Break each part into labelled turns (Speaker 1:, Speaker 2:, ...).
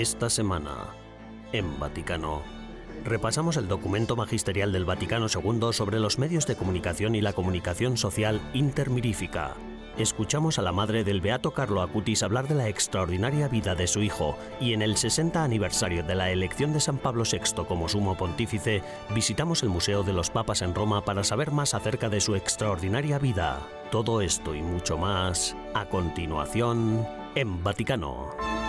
Speaker 1: Esta semana, en Vaticano, repasamos el documento magisterial del Vaticano II sobre los medios de comunicación y la comunicación social intermirífica. Escuchamos a la madre del beato Carlo Acutis hablar de la extraordinaria vida de su hijo y en el 60 aniversario de la elección de San Pablo VI como sumo pontífice, visitamos el Museo de los Papas en Roma para saber más acerca de su extraordinaria vida. Todo esto y mucho más a continuación en Vaticano.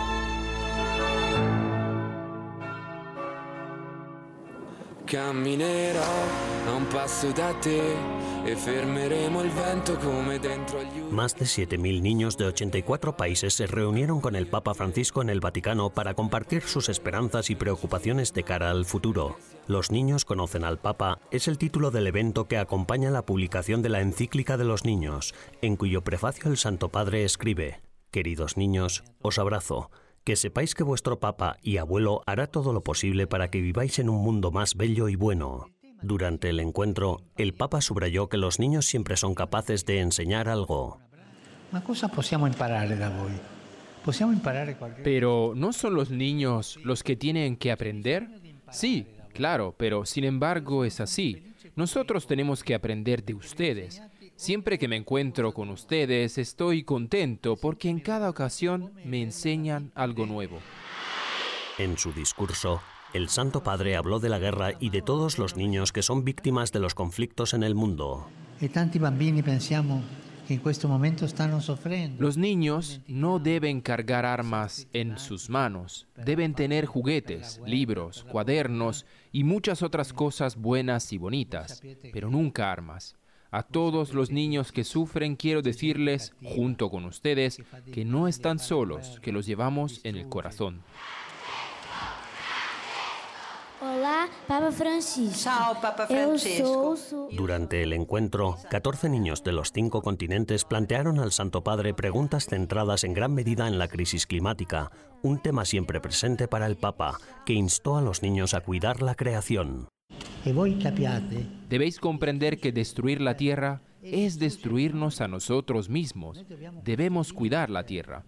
Speaker 2: Camminerò a un passo da e fermeremo il vento come dentro
Speaker 1: Más de 7.000 niños de 84 países se reunieron con el Papa Francisco en el Vaticano para compartir sus esperanzas y preocupaciones de cara al futuro. Los niños conocen al Papa es el título del evento que acompaña la publicación de la encíclica de los niños, en cuyo prefacio el Santo Padre escribe, Queridos niños, os abrazo que sepáis que vuestro Papa y abuelo hará todo lo posible para que viváis en un mundo más bello y bueno. Durante el encuentro, el Papa subrayó que los niños siempre son capaces de enseñar algo.
Speaker 3: Pero ¿no son los niños los que tienen que aprender? Sí, claro, pero sin embargo es así. Nosotros tenemos que aprender de ustedes. Siempre que me encuentro con ustedes estoy contento porque en cada ocasión me enseñan algo nuevo.
Speaker 1: En su discurso, el Santo Padre habló de la guerra y de todos los niños que son víctimas de los conflictos en el mundo.
Speaker 3: Los niños no deben cargar armas en sus manos, deben tener juguetes, libros, cuadernos y muchas otras cosas buenas y bonitas, pero nunca armas. A todos los niños que sufren quiero decirles, junto con ustedes, que no están solos, que los llevamos en el corazón.
Speaker 4: Olá, Papa Francisco.
Speaker 5: Papa
Speaker 4: su...
Speaker 1: Durante el encuentro, 14 niños de los cinco continentes plantearon al Santo Padre preguntas centradas en gran medida en la crisis climática, un tema siempre presente para el Papa, que instó a los niños a cuidar la creación.
Speaker 3: Debéis comprender que destruir la tierra es destruirnos a nosotros mismos. Debemos cuidar la tierra.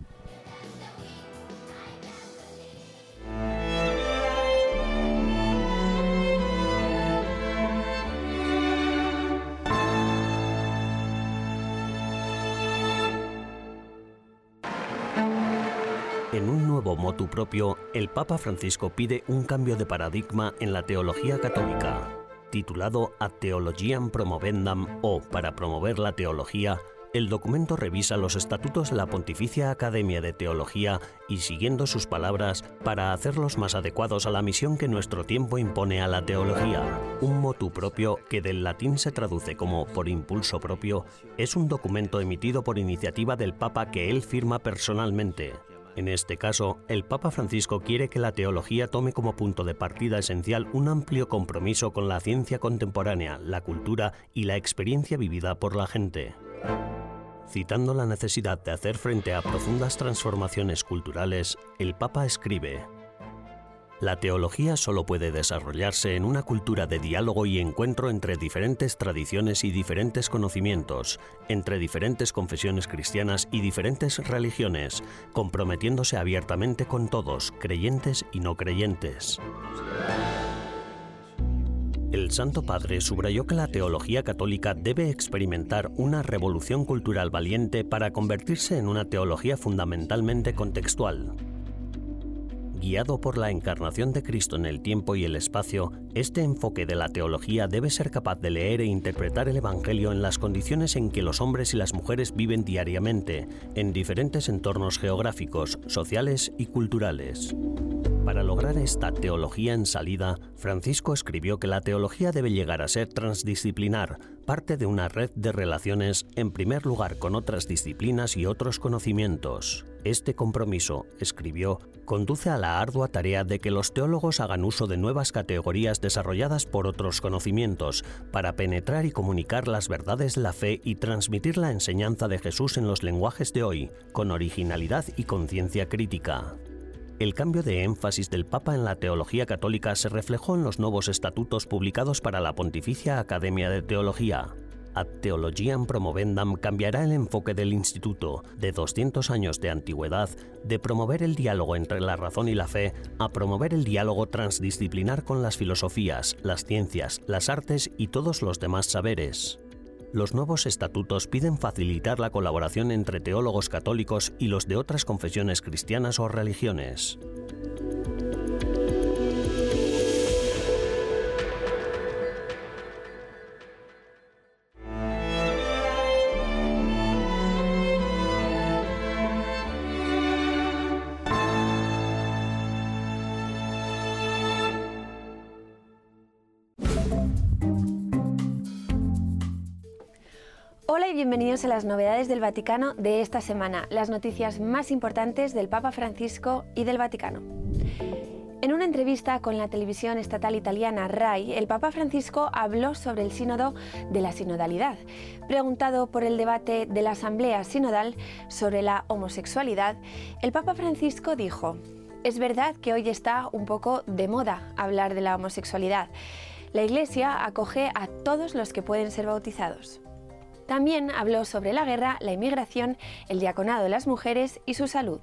Speaker 1: En un nuevo motu propio, el Papa Francisco pide un cambio de paradigma en la teología católica, titulado Ad Theologiam Promovendam o Para promover la teología. El documento revisa los estatutos de la Pontificia Academia de Teología y, siguiendo sus palabras, para hacerlos más adecuados a la misión que nuestro tiempo impone a la teología. Un motu propio, que del latín se traduce como por impulso propio, es un documento emitido por iniciativa del Papa que él firma personalmente. En este caso, el Papa Francisco quiere que la teología tome como punto de partida esencial un amplio compromiso con la ciencia contemporánea, la cultura y la experiencia vivida por la gente. Citando la necesidad de hacer frente a profundas transformaciones culturales, el Papa escribe, La teología solo puede desarrollarse en una cultura de diálogo y encuentro entre diferentes tradiciones y diferentes conocimientos, entre diferentes confesiones cristianas y diferentes religiones, comprometiéndose abiertamente con todos, creyentes y no creyentes. El Santo Padre subrayó que la teología católica debe experimentar una revolución cultural valiente para convertirse en una teología fundamentalmente contextual. Guiado por la encarnación de Cristo en el tiempo y el espacio, este enfoque de la teología debe ser capaz de leer e interpretar el Evangelio en las condiciones en que los hombres y las mujeres viven diariamente, en diferentes entornos geográficos, sociales y culturales. Para lograr esta teología en salida, Francisco escribió que la teología debe llegar a ser transdisciplinar, parte de una red de relaciones, en primer lugar con otras disciplinas y otros conocimientos. Este compromiso, escribió, conduce a la ardua tarea de que los teólogos hagan uso de nuevas categorías desarrolladas por otros conocimientos para penetrar y comunicar las verdades de la fe y transmitir la enseñanza de Jesús en los lenguajes de hoy, con originalidad y conciencia crítica. El cambio de énfasis del Papa en la teología católica se reflejó en los nuevos estatutos publicados para la Pontificia Academia de Teología. Ad Theologiam Promovendam cambiará el enfoque del Instituto, de 200 años de antigüedad, de promover el diálogo entre la razón y la fe, a promover el diálogo transdisciplinar con las filosofías, las ciencias, las artes y todos los demás saberes. Los nuevos estatutos piden facilitar la colaboración entre teólogos católicos y los de otras confesiones cristianas o religiones.
Speaker 5: Las novedades del Vaticano de esta semana, las noticias más importantes del Papa Francisco y del Vaticano. En una entrevista con la televisión estatal italiana RAI, el Papa Francisco habló sobre el sínodo de la sinodalidad. Preguntado por el debate de la Asamblea Sinodal sobre la homosexualidad, el Papa Francisco dijo, es verdad que hoy está un poco de moda hablar de la homosexualidad. La Iglesia acoge a todos los que pueden ser bautizados. También habló sobre la guerra, la inmigración, el diaconado de las mujeres y su salud.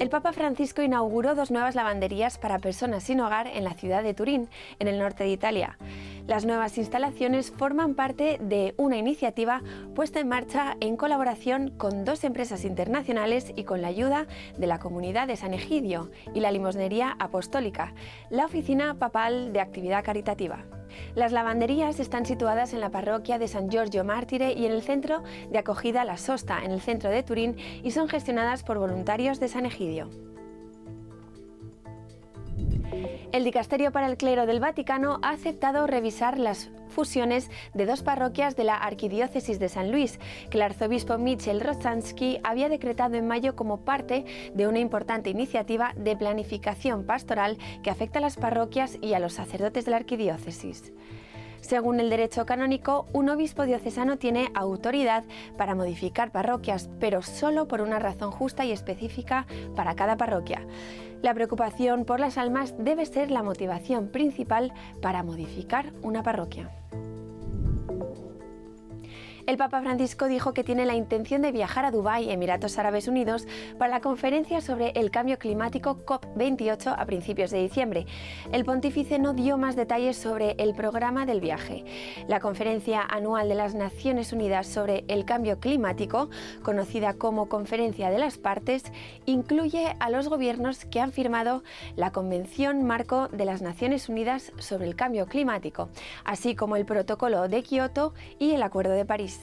Speaker 5: El Papa Francisco inauguró dos nuevas lavanderías para personas sin hogar en la ciudad de Turín, en el norte de Italia. Las nuevas instalaciones forman parte de una iniciativa puesta en marcha en colaboración con dos empresas internacionales y con la ayuda de la comunidad de San Egidio y la limosnería apostólica, la oficina papal de actividad caritativa. Las lavanderías están situadas en la parroquia de San Giorgio Mártire y en el centro de acogida La Sosta, en el centro de Turín, y son gestionadas por voluntarios de San Egidio. El Dicasterio para el Clero del Vaticano ha aceptado revisar las fusiones de dos parroquias de la Arquidiócesis de San Luis, que el arzobispo Michel Rozansky había decretado en mayo como parte de una importante iniciativa de planificación pastoral que afecta a las parroquias y a los sacerdotes de la Arquidiócesis. Según el derecho canónico, un obispo diocesano tiene autoridad para modificar parroquias, pero solo por una razón justa y específica para cada parroquia. La preocupación por las almas debe ser la motivación principal para modificar una parroquia. El Papa Francisco dijo que tiene la intención de viajar a Dubái, Emiratos Árabes Unidos, para la conferencia sobre el cambio climático COP28 a principios de diciembre. El pontífice no dio más detalles sobre el programa del viaje. La conferencia anual de las Naciones Unidas sobre el cambio climático, conocida como Conferencia de las Partes, incluye a los gobiernos que han firmado la Convención Marco de las Naciones Unidas sobre el Cambio Climático, así como el Protocolo de Kioto y el Acuerdo de París.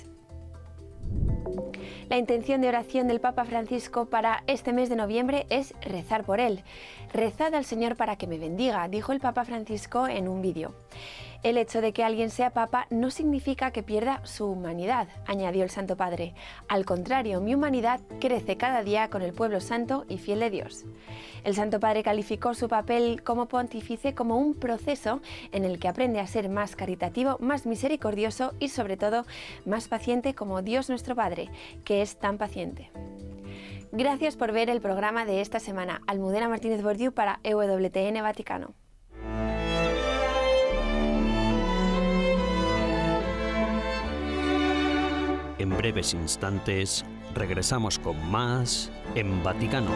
Speaker 5: La intención de oración del Papa Francisco para este mes de noviembre es rezar por él. Rezad al Señor para que me bendiga, dijo el Papa Francisco en un vídeo. El hecho de que alguien sea papa no significa que pierda su humanidad, añadió el Santo Padre. Al contrario, mi humanidad crece cada día con el pueblo santo y fiel de Dios. El Santo Padre calificó su papel como pontífice como un proceso en el que aprende a ser más caritativo, más misericordioso y sobre todo más paciente como Dios nuestro Padre, que es tan paciente. Gracias por ver el programa de esta semana. Almudena Martínez Bordiú para EWTN Vaticano.
Speaker 1: En breves instantes regresamos con más en Vaticano.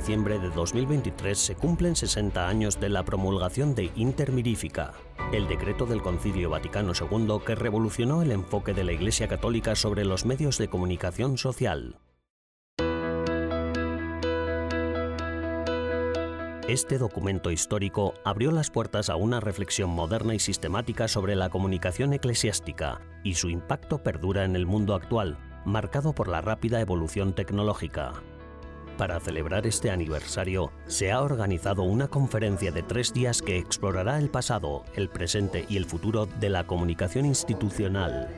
Speaker 1: Diciembre de 2023 se cumplen 60 años de la promulgación de Inter Mirifica, el decreto del Concilio Vaticano II que revolucionó el enfoque de la Iglesia Católica sobre los medios de comunicación social. Este documento histórico abrió las puertas a una reflexión moderna y sistemática sobre la comunicación eclesiástica, y su impacto perdura en el mundo actual, marcado por la rápida evolución tecnológica. Para celebrar este aniversario, se ha organizado una conferencia de tres días que explorará el pasado, el presente y el futuro de la comunicación institucional.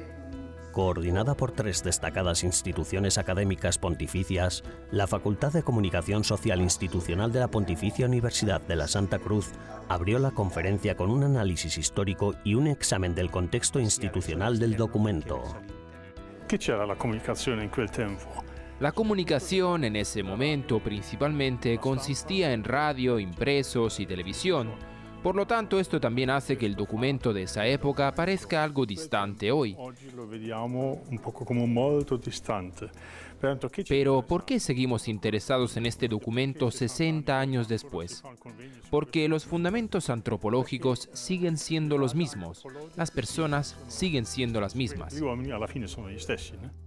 Speaker 1: Coordinada por tres destacadas instituciones académicas pontificias, la Facultad de Comunicación Social Institucional de la Pontificia Universidad de la Santa Cruz abrió la conferencia con un análisis histórico y un examen del contexto institucional del documento.
Speaker 6: ¿Qué era la comunicación en aquel tiempo?
Speaker 3: La comunicación en ese momento principalmente consistía en radio, impresos y televisión. Por lo tanto, esto también hace que el documento de esa época parezca algo distante hoy. Pero ¿por qué seguimos interesados en este documento 60 años después? Porque los fundamentos antropológicos siguen siendo los mismos, las personas siguen siendo las mismas.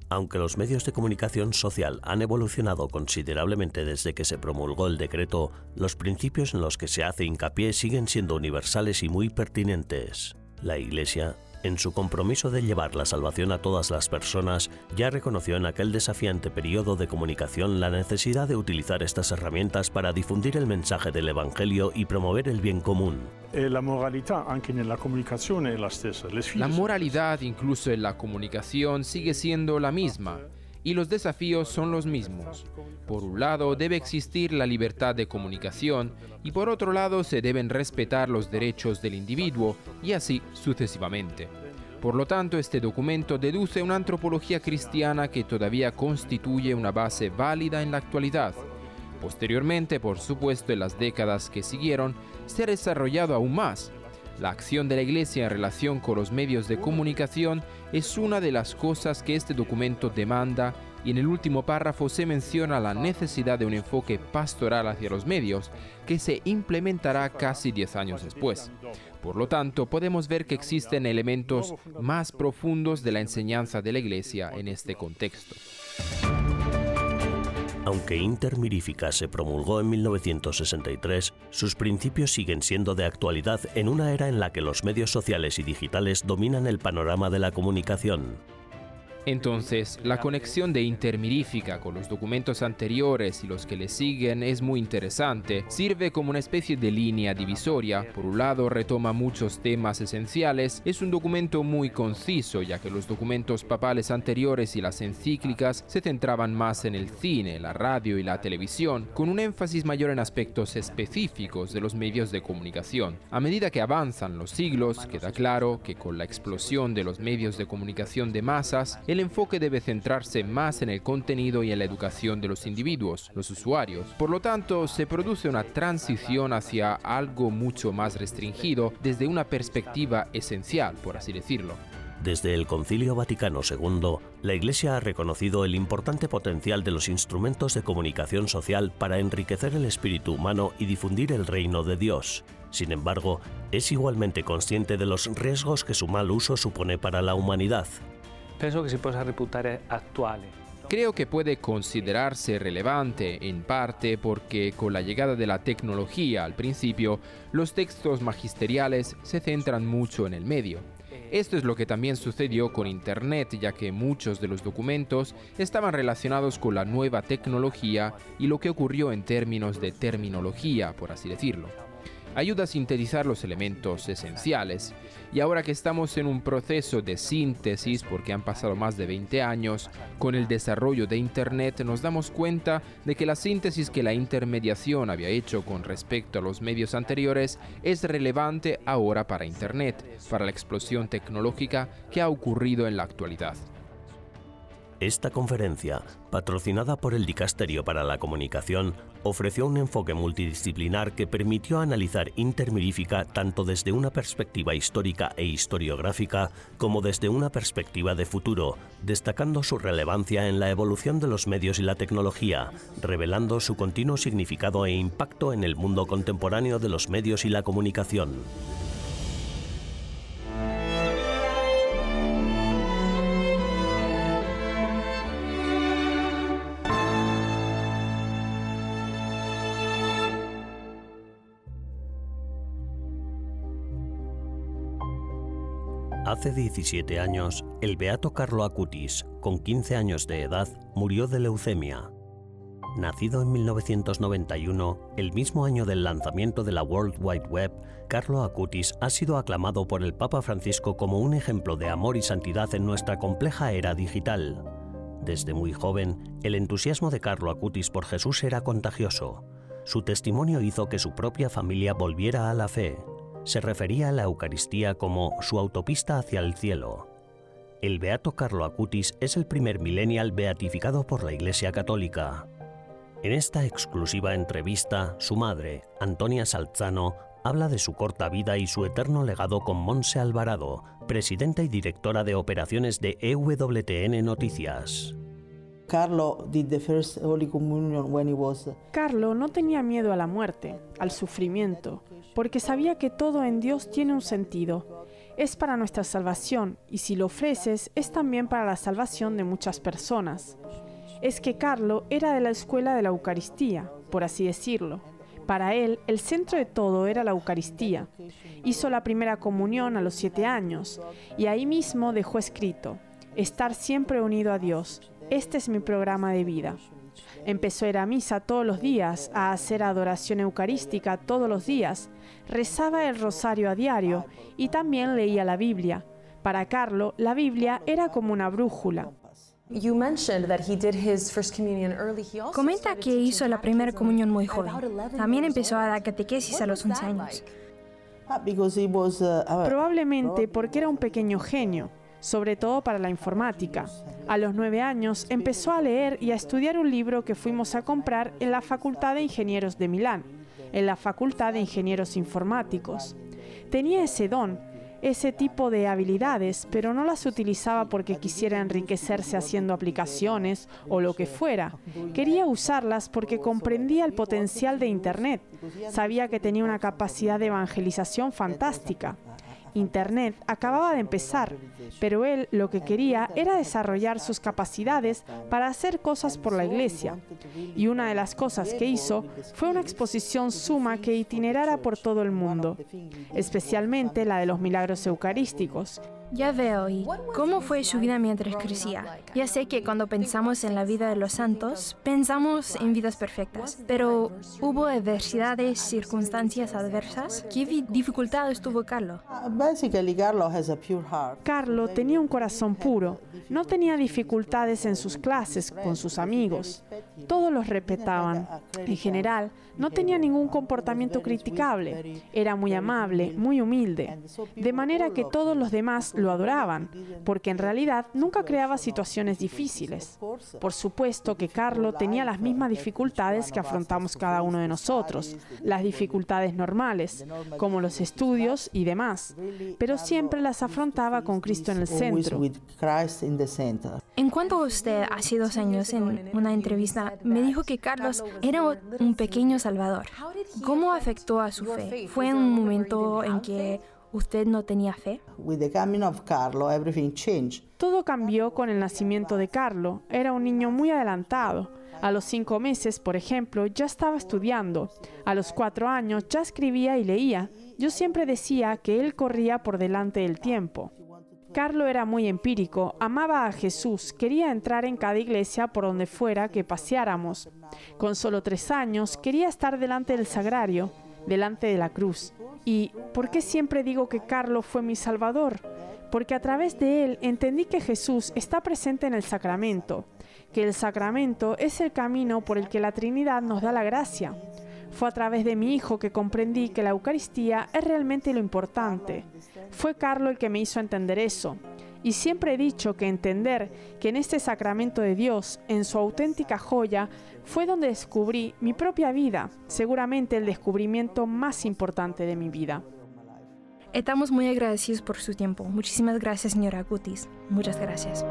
Speaker 1: Aunque los medios de comunicación social han evolucionado considerablemente desde que se promulgó el decreto, los principios en los que se hace hincapié siguen siendo universales y muy pertinentes. La Iglesia en su compromiso de llevar la salvación a todas las personas, ya reconoció en aquel desafiante periodo de comunicación la necesidad de utilizar estas herramientas para difundir el mensaje del Evangelio y promover el bien común.
Speaker 6: La moralidad, en la comunicación, es la
Speaker 3: La moralidad, incluso en la comunicación, sigue siendo la misma y los desafíos son los mismos. Por un lado, debe existir la libertad de comunicación y por otro lado, se deben respetar los derechos del individuo y así sucesivamente. Por lo tanto, este documento deduce una antropología cristiana que todavía constituye una base válida en la actualidad. Posteriormente, por supuesto, en las décadas que siguieron, se ha desarrollado aún más la acción de la Iglesia en relación con los medios de comunicación es una de las cosas que este documento demanda y en el último párrafo se menciona la necesidad de un enfoque pastoral hacia los medios que se implementará casi 10 años después. Por lo tanto, podemos ver que existen elementos más profundos de la enseñanza de la Iglesia en este contexto.
Speaker 1: Aunque Intermirífica se promulgó en 1963, sus principios siguen siendo de actualidad en una era en la que los medios sociales y digitales dominan el panorama de la comunicación.
Speaker 3: Entonces, la conexión de Intermirífica con los documentos anteriores y los que le siguen es muy interesante. Sirve como una especie de línea divisoria. Por un lado, retoma muchos temas esenciales. Es un documento muy conciso, ya que los documentos papales anteriores y las encíclicas se centraban más en el cine, la radio y la televisión, con un énfasis mayor en aspectos específicos de los medios de comunicación. A medida que avanzan los siglos, queda claro que con la explosión de los medios de comunicación de masas, el enfoque debe centrarse más en el contenido y en la educación de los individuos, los usuarios. Por lo tanto, se produce una transición hacia algo mucho más restringido desde una perspectiva esencial, por así decirlo.
Speaker 1: Desde el Concilio Vaticano II, la Iglesia ha reconocido el importante potencial de los instrumentos de comunicación social para enriquecer el espíritu humano y difundir el reino de Dios. Sin embargo, es igualmente consciente de los riesgos que su mal uso supone para la humanidad.
Speaker 7: Pienso que si pueda reputar actual.
Speaker 3: Creo que puede considerarse relevante en parte porque con la llegada de la tecnología al principio, los textos magisteriales se centran mucho en el medio. Esto es lo que también sucedió con Internet, ya que muchos de los documentos estaban relacionados con la nueva tecnología y lo que ocurrió en términos de terminología, por así decirlo ayuda a sintetizar los elementos esenciales. Y ahora que estamos en un proceso de síntesis, porque han pasado más de 20 años, con el desarrollo de Internet nos damos cuenta de que la síntesis que la intermediación había hecho con respecto a los medios anteriores es relevante ahora para Internet, para la explosión tecnológica que ha ocurrido en la actualidad.
Speaker 1: Esta conferencia, patrocinada por el Dicasterio para la Comunicación, ofreció un enfoque multidisciplinar que permitió analizar Intermirífica tanto desde una perspectiva histórica e historiográfica como desde una perspectiva de futuro, destacando su relevancia en la evolución de los medios y la tecnología, revelando su continuo significado e impacto en el mundo contemporáneo de los medios y la comunicación. Hace 17 años, el beato Carlo Acutis, con 15 años de edad, murió de leucemia. Nacido en 1991, el mismo año del lanzamiento de la World Wide Web, Carlo Acutis ha sido aclamado por el Papa Francisco como un ejemplo de amor y santidad en nuestra compleja era digital. Desde muy joven, el entusiasmo de Carlo Acutis por Jesús era contagioso. Su testimonio hizo que su propia familia volviera a la fe. Se refería a la Eucaristía como su autopista hacia el cielo. El beato Carlo Acutis es el primer millennial beatificado por la Iglesia Católica. En esta exclusiva entrevista, su madre, Antonia Salzano, habla de su corta vida y su eterno legado con Monse Alvarado, presidenta y directora de operaciones de EWTN Noticias.
Speaker 8: Carlo
Speaker 9: Carlo no tenía miedo a la muerte, al sufrimiento, porque sabía que todo en Dios tiene un sentido. Es para nuestra salvación y si lo ofreces es también para la salvación de muchas personas es que Carlo era de la escuela de la Eucaristía, por así decirlo. Para él, el centro de todo era la Eucaristía. Hizo la primera comunión a los siete años y ahí mismo dejó escrito, estar siempre unido a Dios. Este es mi programa de vida. Empezó a ir a misa todos los días, a hacer adoración eucarística todos los días, rezaba el rosario a diario y también leía la Biblia. Para Carlo, la Biblia era como una brújula.
Speaker 10: Comenta que hizo la primera comunión muy joven. También empezó a dar catequesis a los 11 años.
Speaker 8: Uh,
Speaker 9: Probablemente porque era un pequeño genio, sobre todo para la informática. A los nueve años empezó a leer y a estudiar un libro que fuimos a comprar en la Facultad de Ingenieros de Milán, en la Facultad de Ingenieros Informáticos. Tenía ese don ese tipo de habilidades, pero no las utilizaba porque quisiera enriquecerse haciendo aplicaciones o lo que fuera. Quería usarlas porque comprendía el potencial de Internet. Sabía que tenía una capacidad de evangelización fantástica. Internet acababa de empezar, pero él lo que quería era desarrollar sus capacidades para hacer cosas por la iglesia. Y una de las cosas que hizo fue una exposición suma que itinerara por todo el mundo, especialmente la de los milagros eucarísticos,
Speaker 10: ya veo, ¿y cómo fue su vida mientras crecía? Ya sé que cuando pensamos en la vida de los santos, pensamos en vidas perfectas, pero ¿hubo adversidades, circunstancias adversas? ¿Qué dificultades tuvo Carlo?
Speaker 9: Carlo tenía un corazón puro, no tenía dificultades en sus clases, con sus amigos. Todos los respetaban. En general, no tenía ningún comportamiento criticable. Era muy amable, muy humilde. De manera que todos los demás lo adoraban, porque en realidad nunca creaba situaciones difíciles. Por supuesto que Carlo tenía las mismas dificultades que afrontamos cada uno de nosotros, las dificultades normales, como los estudios y demás, pero siempre las afrontaba con Cristo en el centro.
Speaker 10: En cuanto a usted hace dos años en una entrevista me dijo que Carlos era un pequeño salvador. ¿Cómo afectó a su fe? ¿Fue un momento en que ¿Usted no tenía fe?
Speaker 9: Todo cambió con el nacimiento de Carlo. Era un niño muy adelantado. A los cinco meses, por ejemplo, ya estaba estudiando. A los cuatro años ya escribía y leía. Yo siempre decía que él corría por delante del tiempo. Carlo era muy empírico, amaba a Jesús, quería entrar en cada iglesia por donde fuera que paseáramos. Con solo tres años quería estar delante del sagrario, delante de la cruz. ¿Y por qué siempre digo que Carlos fue mi Salvador? Porque a través de él entendí que Jesús está presente en el sacramento, que el sacramento es el camino por el que la Trinidad nos da la gracia. Fue a través de mi hijo que comprendí que la Eucaristía es realmente lo importante. Fue Carlos el que me hizo entender eso. Y siempre he dicho que entender que en este sacramento de Dios, en su auténtica joya, fue donde descubrí mi propia vida, seguramente el descubrimiento más importante de mi vida.
Speaker 10: Estamos muy agradecidos por su tiempo. Muchísimas gracias, señora Gutis. Muchas gracias.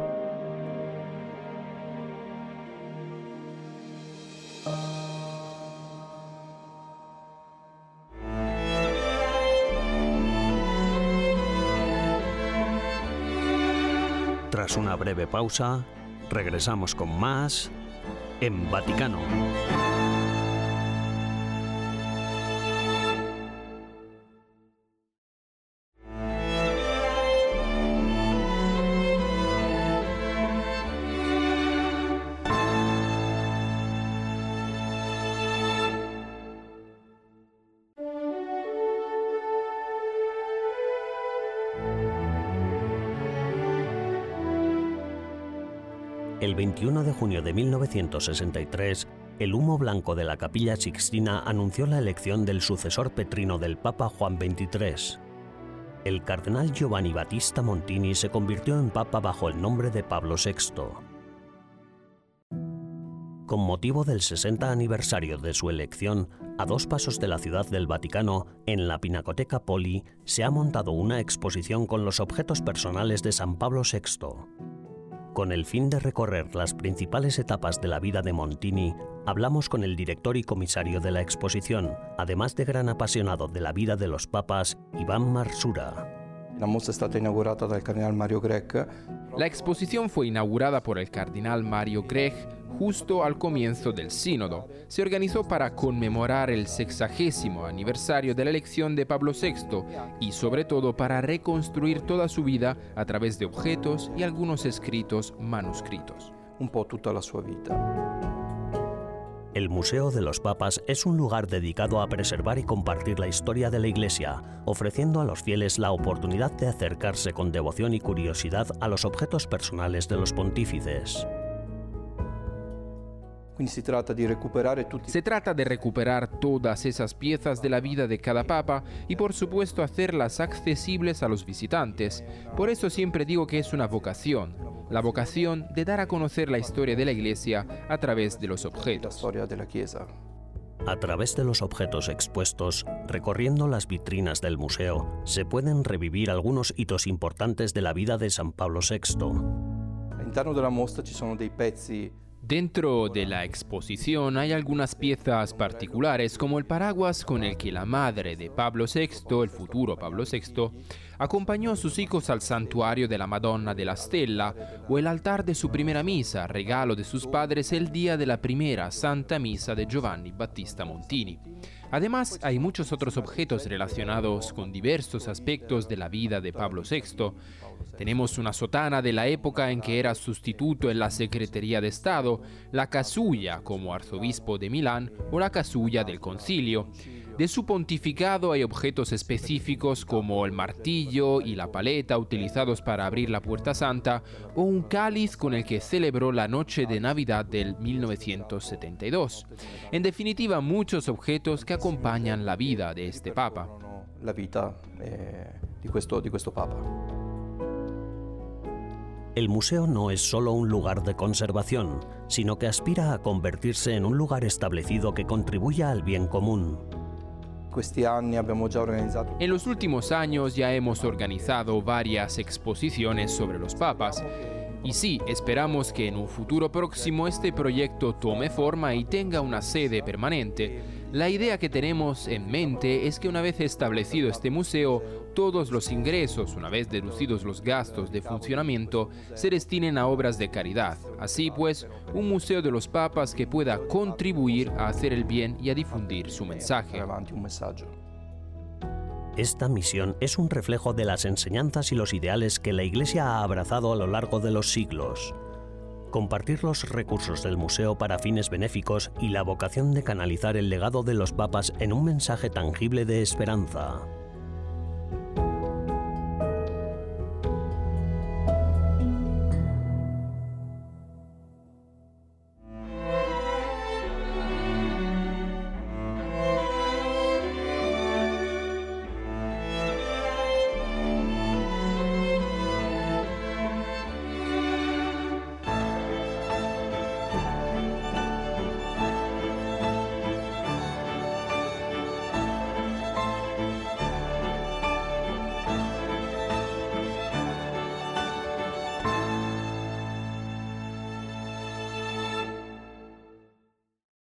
Speaker 1: Tras una breve pausa, regresamos con más en Vaticano. El 21 de junio de 1963, el humo blanco de la capilla Sixtina anunció la elección del sucesor petrino del Papa Juan XXIII. El cardenal Giovanni Battista Montini se convirtió en papa bajo el nombre de Pablo VI. Con motivo del 60 aniversario de su elección, a dos pasos de la ciudad del Vaticano, en la Pinacoteca Poli, se ha montado una exposición con los objetos personales de San Pablo VI. Con el fin de recorrer las principales etapas de la vida de Montini, hablamos con el director y comisario de la exposición, además de gran apasionado de la vida de los papas, Iván Marsura.
Speaker 11: La mostra inaugurada del cardenal Mario Grech.
Speaker 3: La exposición fue inaugurada por el cardenal Mario Grech justo al comienzo del sínodo. Se organizó para conmemorar el sexagésimo aniversario de la elección de Pablo VI y sobre todo para reconstruir toda su vida a través de objetos y algunos escritos manuscritos.
Speaker 11: Un po' tutta la sua vita.
Speaker 1: El Museo de los Papas es un lugar dedicado a preservar y compartir la historia de la Iglesia, ofreciendo a los fieles la oportunidad de acercarse con devoción y curiosidad a los objetos personales de los pontífices.
Speaker 11: Se trata, de recuperar
Speaker 3: Se trata de recuperar todas esas piezas de la vida de cada papa y por supuesto hacerlas accesibles a los visitantes. Por eso siempre digo que es una vocación, la vocación de dar a conocer la historia de la Iglesia a través de los objetos.
Speaker 11: de la
Speaker 1: A través de los objetos expuestos, recorriendo las vitrinas del museo, se pueden revivir algunos hitos importantes de la vida de San Pablo VI.
Speaker 11: All'interno della mostra ci sono dei pezzi
Speaker 3: Dentro de la exposición hay algunas piezas particulares como el paraguas con el que la madre de Pablo VI, el futuro Pablo VI, acompañó a sus hijos al santuario de la Madonna de la Stella o el altar de su primera misa, regalo de sus padres el día de la primera Santa Misa de Giovanni Battista Montini. Además, hay muchos otros objetos relacionados con diversos aspectos de la vida de Pablo VI. Tenemos una sotana de la época en que era sustituto en la Secretaría de Estado, la casulla como arzobispo de Milán o la casulla del concilio. De su pontificado hay objetos específicos como el martillo y la paleta utilizados para abrir la puerta santa o un cáliz con el que celebró la noche de Navidad del 1972. En definitiva, muchos objetos que acompañan la vida de este papa.
Speaker 11: La vida eh, de questo, de questo papa.
Speaker 1: El museo no es solo un lugar de conservación, sino que aspira a convertirse en un lugar establecido que contribuya al bien común.
Speaker 3: En los últimos años ya hemos organizado varias exposiciones sobre los papas. Y sí, esperamos que en un futuro próximo este proyecto tome forma y tenga una sede permanente. La idea que tenemos en mente es que una vez establecido este museo, todos los ingresos, una vez deducidos los gastos de funcionamiento, se destinen a obras de caridad. Así pues, un museo de los papas que pueda contribuir a hacer el bien y a difundir su mensaje.
Speaker 1: Esta misión es un reflejo de las enseñanzas y los ideales que la Iglesia ha abrazado a lo largo de los siglos compartir los recursos del museo para fines benéficos y la vocación de canalizar el legado de los papas en un mensaje tangible de esperanza.